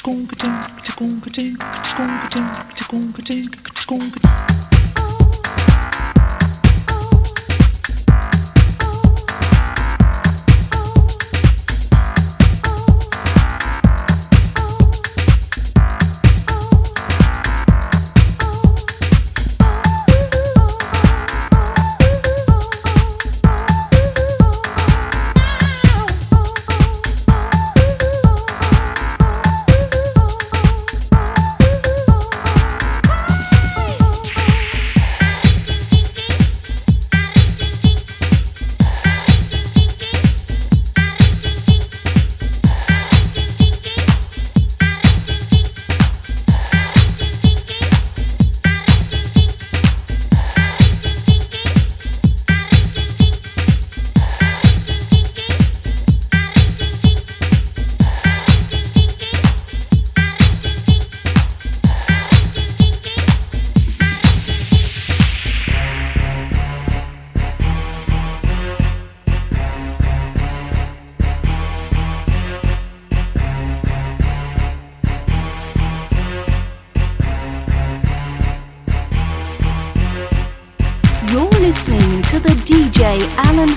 tschkunka tink, tschkunka tink, tschkunka tink, tschkunka tink, tschkunka tink. Alan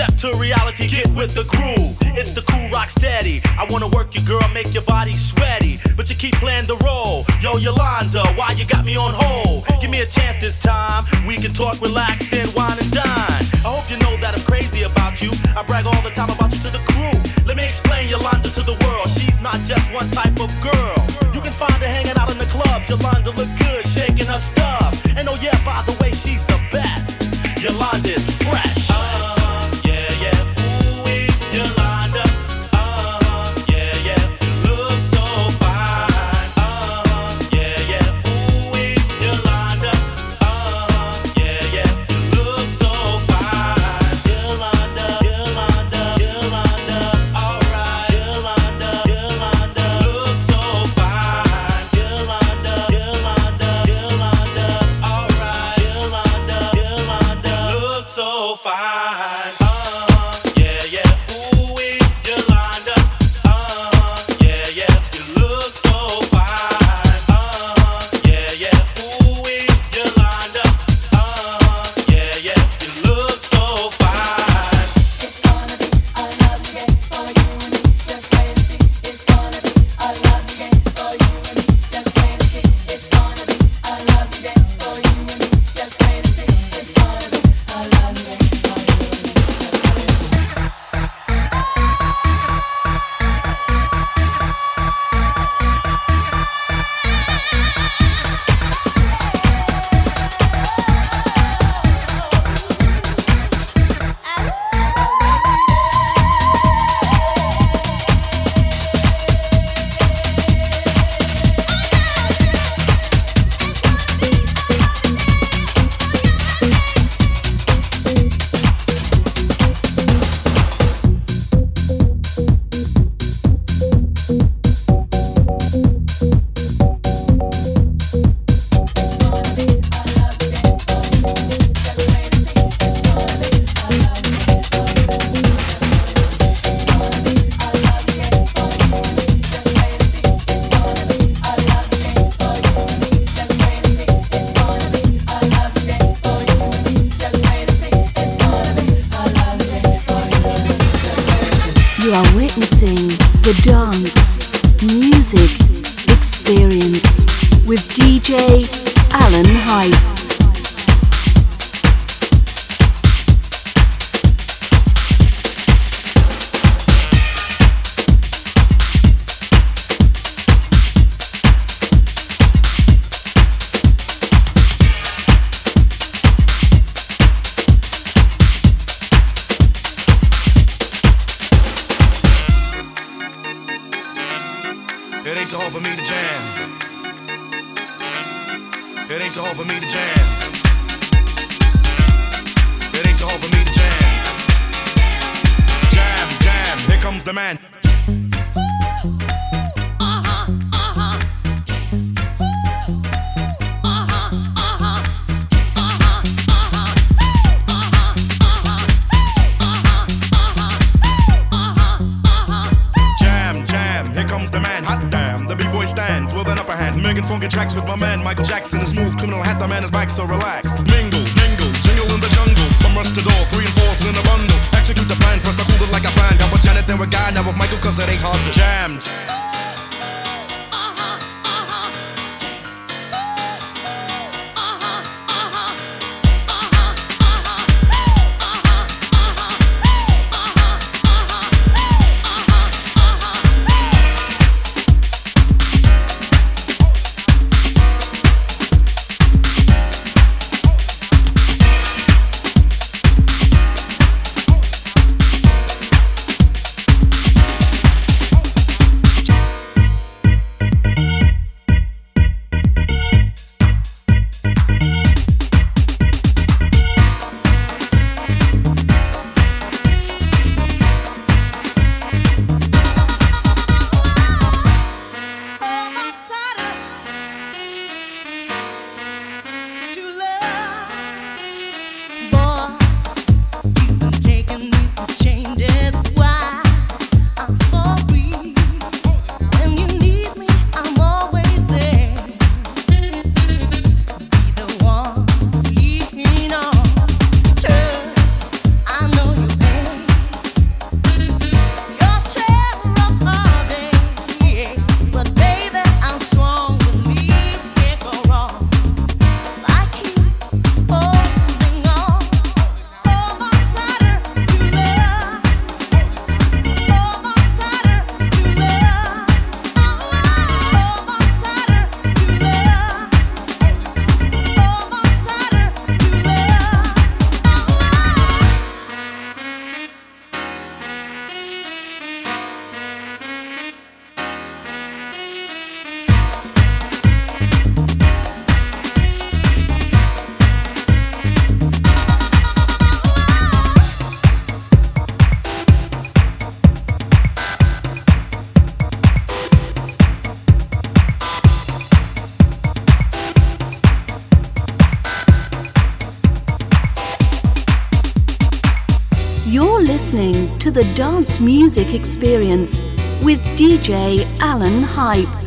Step to reality, get with the crew. It's the cool rock steady. I wanna work you, girl, make your body sweaty. But you keep playing the role. Yo, Yolanda, why you got me on hold? Give me a chance this time. We can talk, relax, then wine and dine. I hope you know that I'm crazy about you. I brag all the time about you to the crew. Let me explain Yolanda to the world. She's not just one type of girl. You can find her hanging out in the clubs. Yolanda look good, shaking her stuff. And oh yeah, by the way, she's the best. Yolanda's fresh. You're It ain't too hard for me to jam. It ain't too hard for me to jam. It ain't too hard for me to jam. Jam, jam, here comes the man. funky tracks with my man Michael Jackson. His move, criminal hat, the man is back, so relax. Mingle, mingle, jingle in the jungle. From rush to door, three and four's in a bundle. Execute the plan, press the cooler like a fan. Got with Janet, then with Guy, now with Michael, cause it ain't hard to jam. The Dance Music Experience with DJ Alan Hype.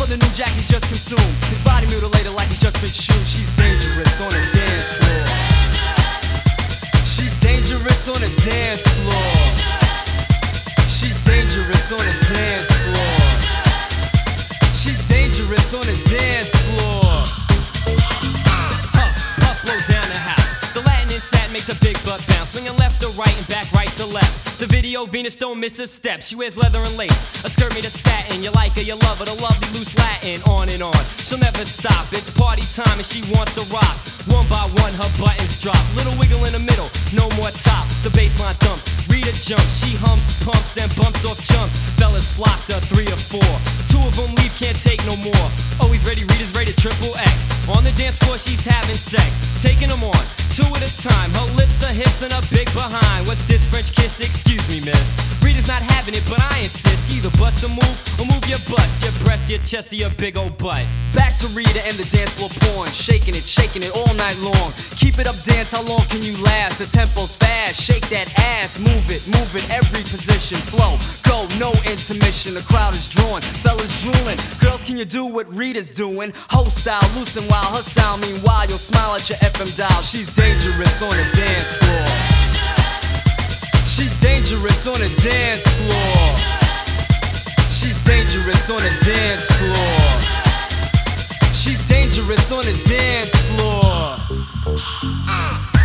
For the new jack, he's just consumed. His body mutilated like he's just been shoot. She's dangerous on the dance floor. She's dangerous on the dance floor. She's dangerous on the dance floor. She's dangerous on the dance floor. Puff, puff, blow down the house. The Latin inside makes a big butt bounce. Swinging left to right and back right to left. The video Venus don't miss a step. She wears leather and lace, a skirt made of satin. You like her, you love her, the lovely loose Latin. On and on, she'll never stop. It's party time and she wants to rock. One by one, her buttons drop. Little wiggle in the middle, no more top. The baseline thumps, Rita jumps. She humps, pumps, then bumps off chumps. Fellas flock to three or four. Two of them leave, can't take no more. Oh, Always ready, Rita's ready, triple X. On the dance floor, she's having sex. Taking them on, two at a time. Her lips, her hips, and her big behind. What's this French kiss? Excuse me, miss. Rita's not having it, but I insist. Either bust a move or move your bust, your breast, your chest, or your big old butt. Back to Rita and the dance floor porn. Shaking it, shaking it all night long. Keep it up, dance, how long can you last? The tempo's fast, shake that ass. Move it, move it, every position. Flow, go, no intermission. The crowd is drawing, fellas drooling. Girls, can you do what Rita's doing? Whole style, loosen while her style. Meanwhile, you'll smile at your FM dial. She's dangerous on the dance floor. She's dangerous on the dance floor. She's dangerous on the dance floor. She's dangerous on the dance floor. Well,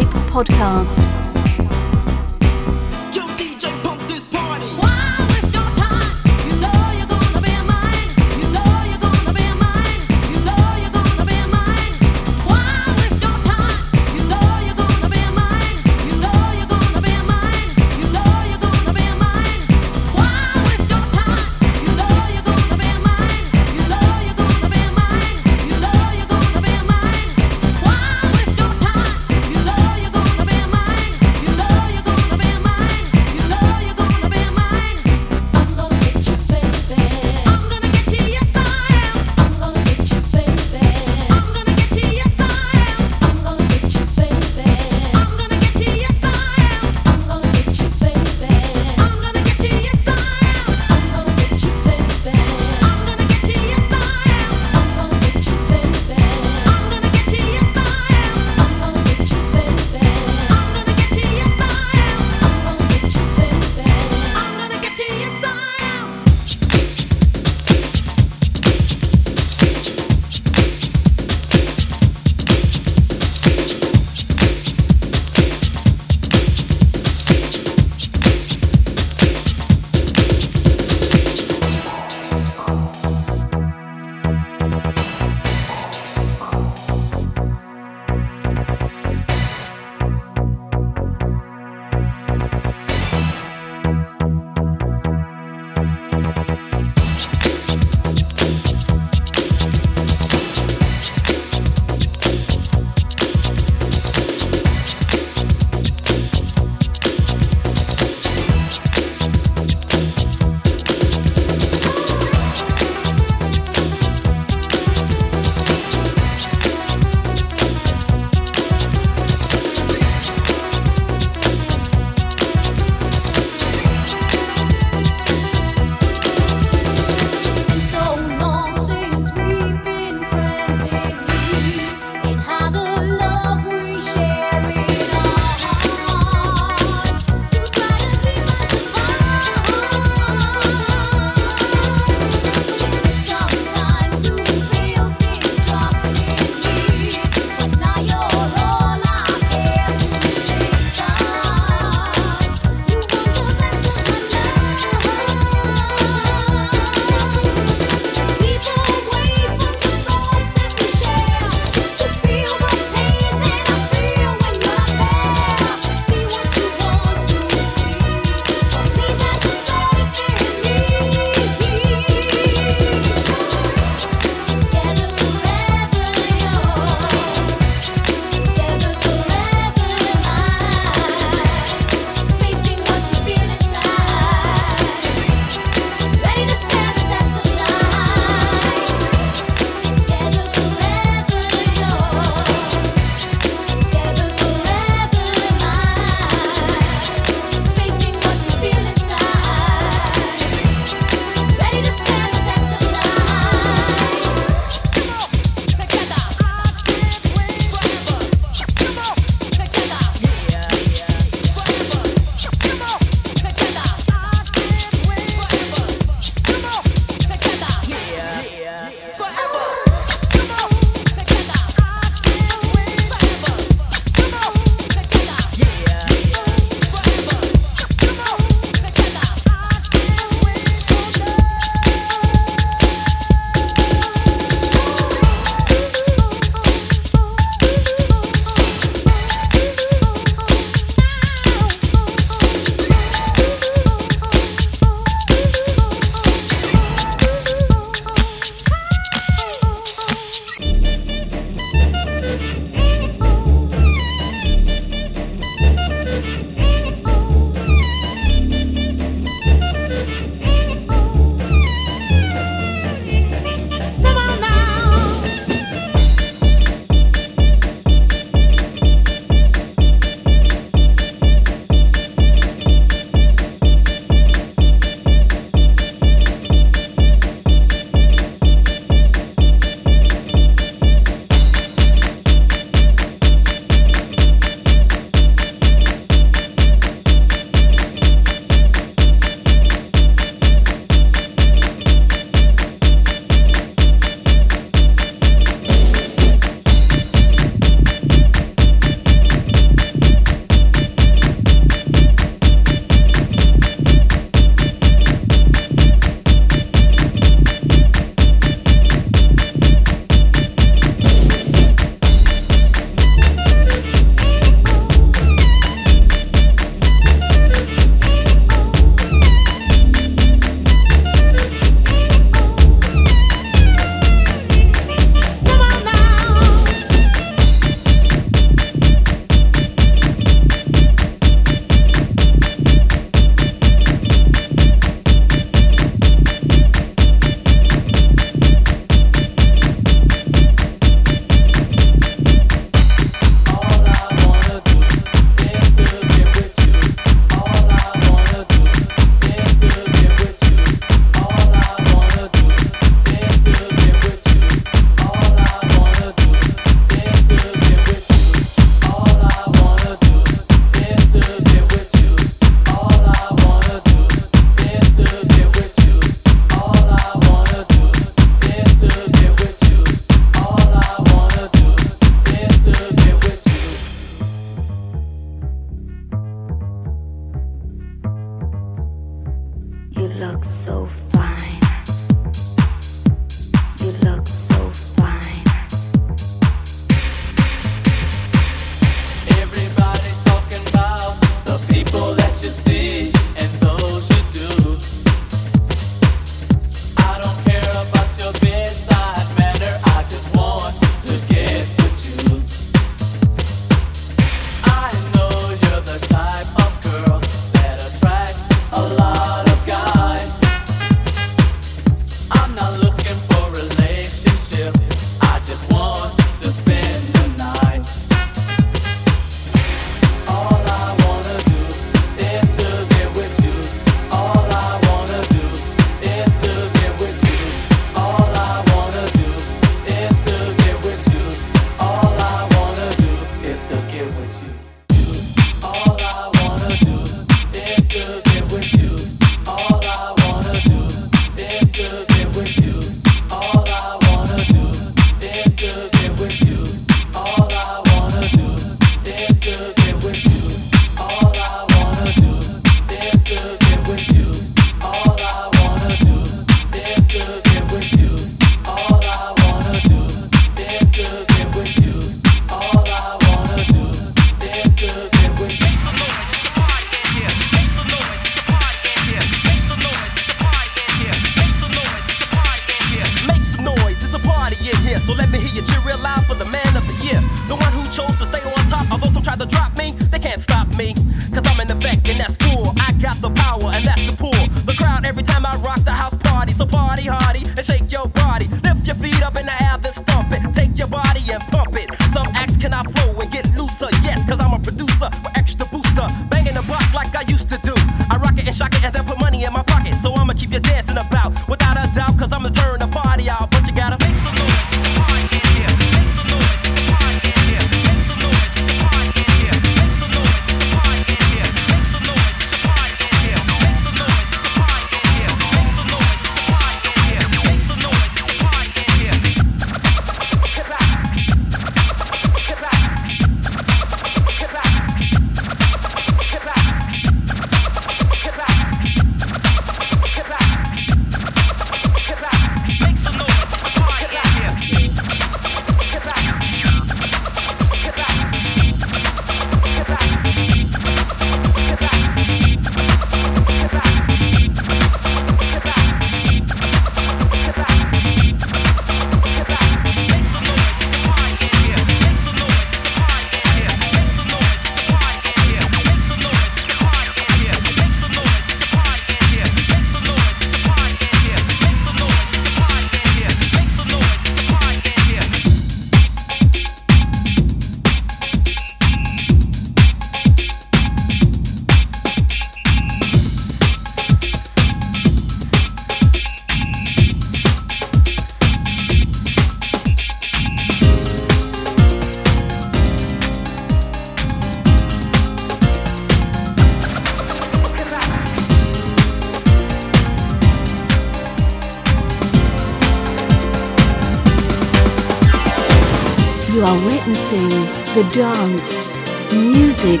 the dance music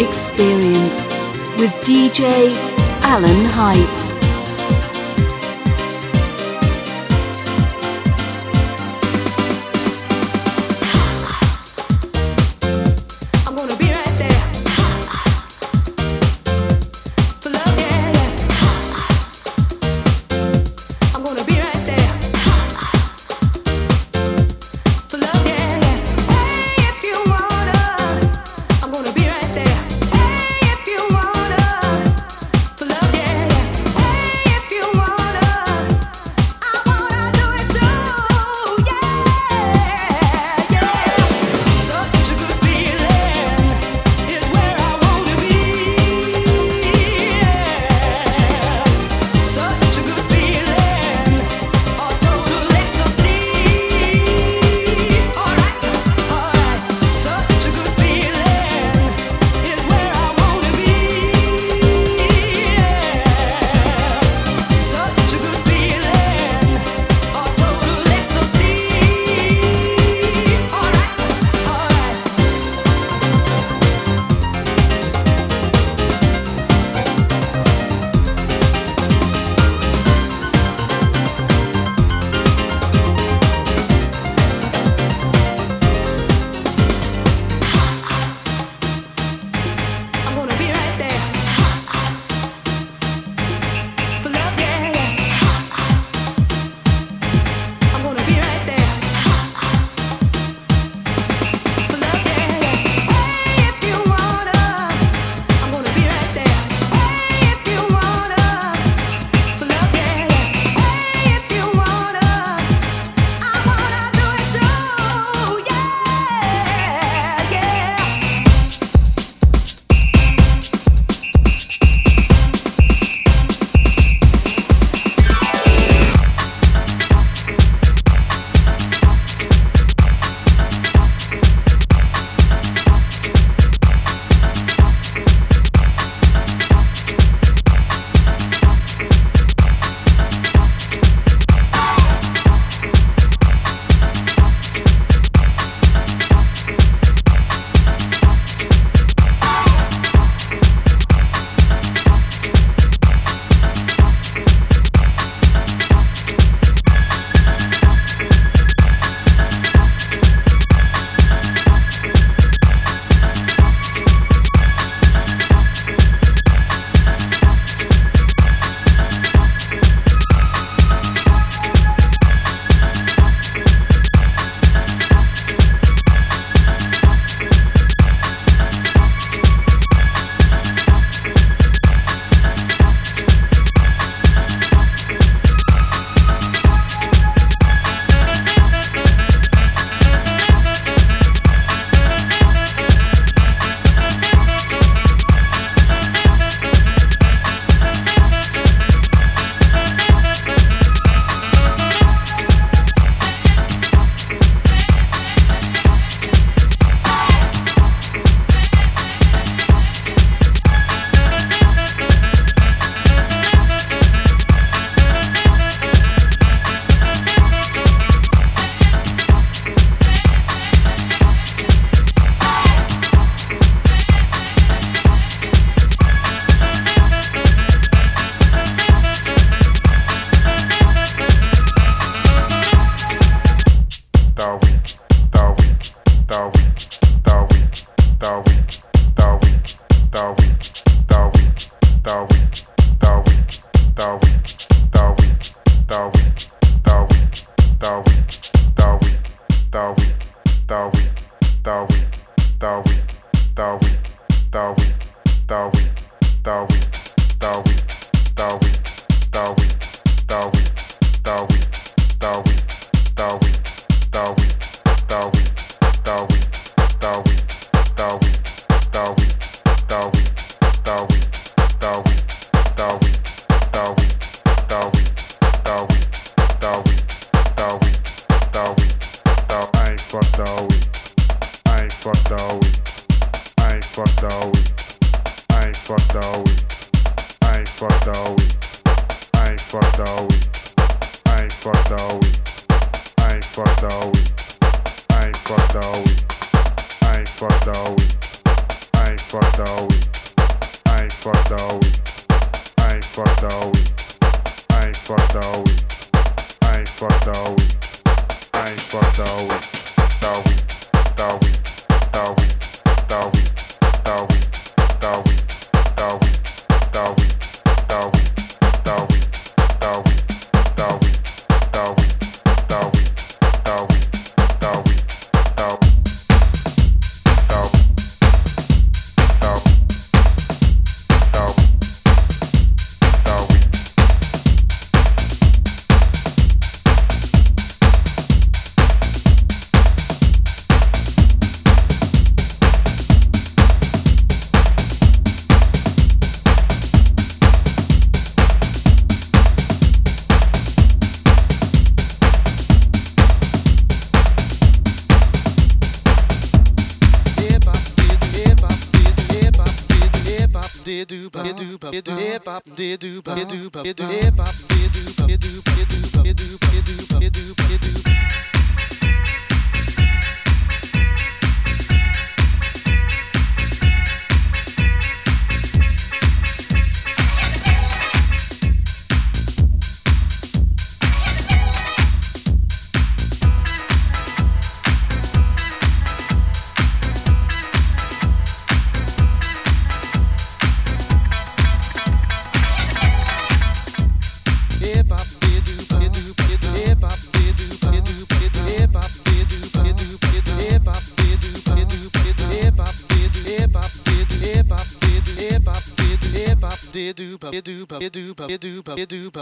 experience with DJ Alan Hype.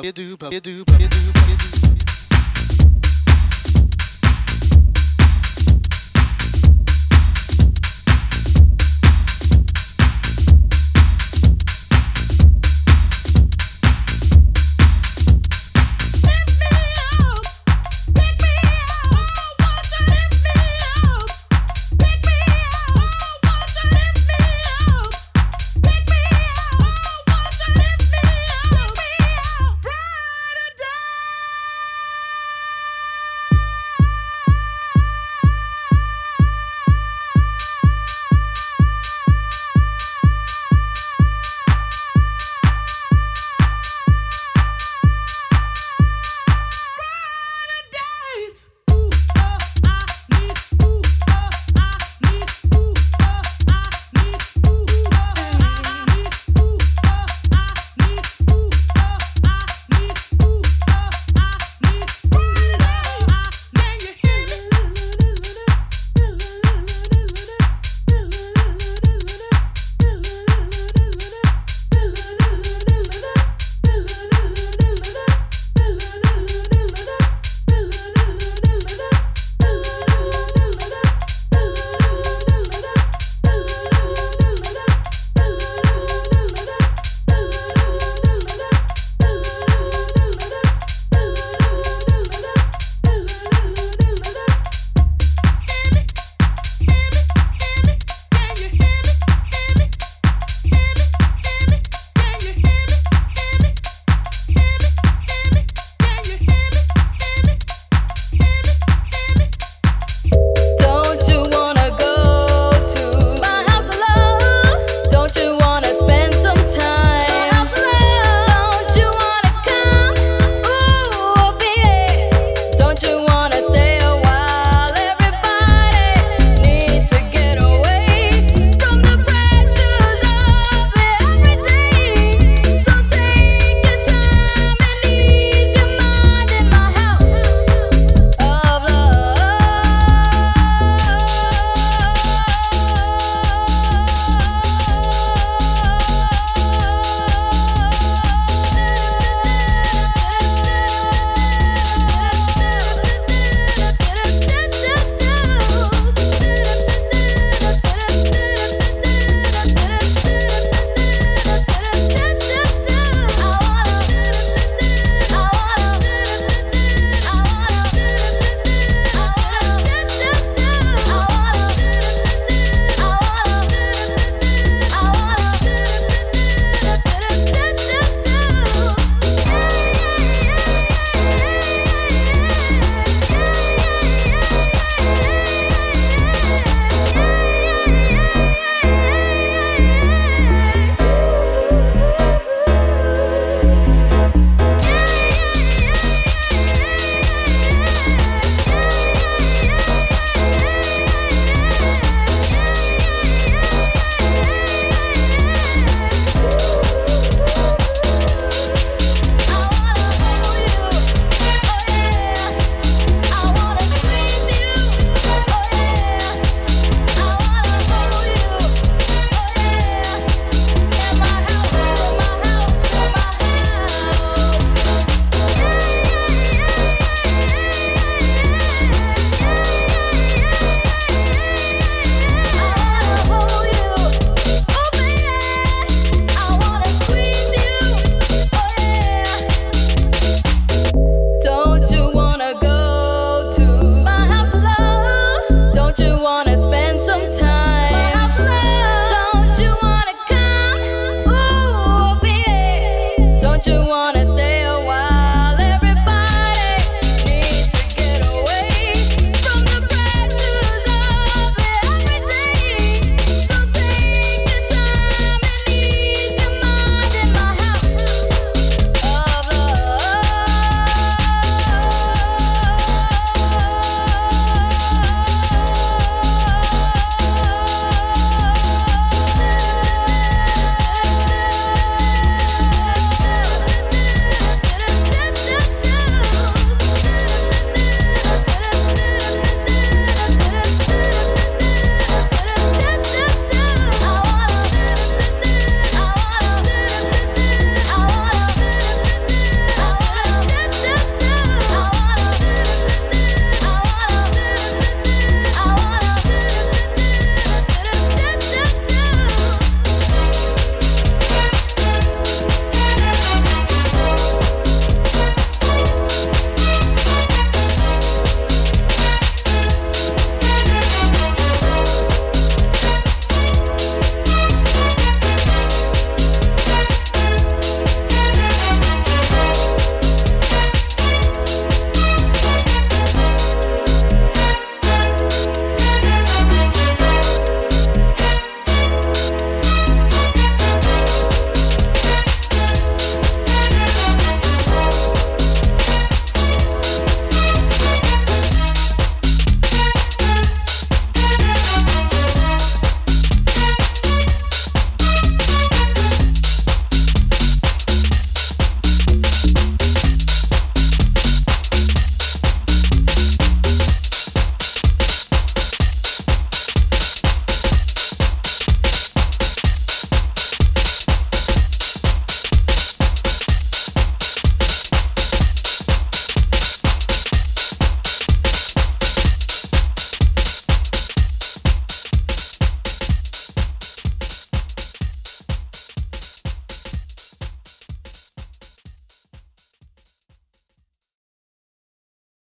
Do do do do do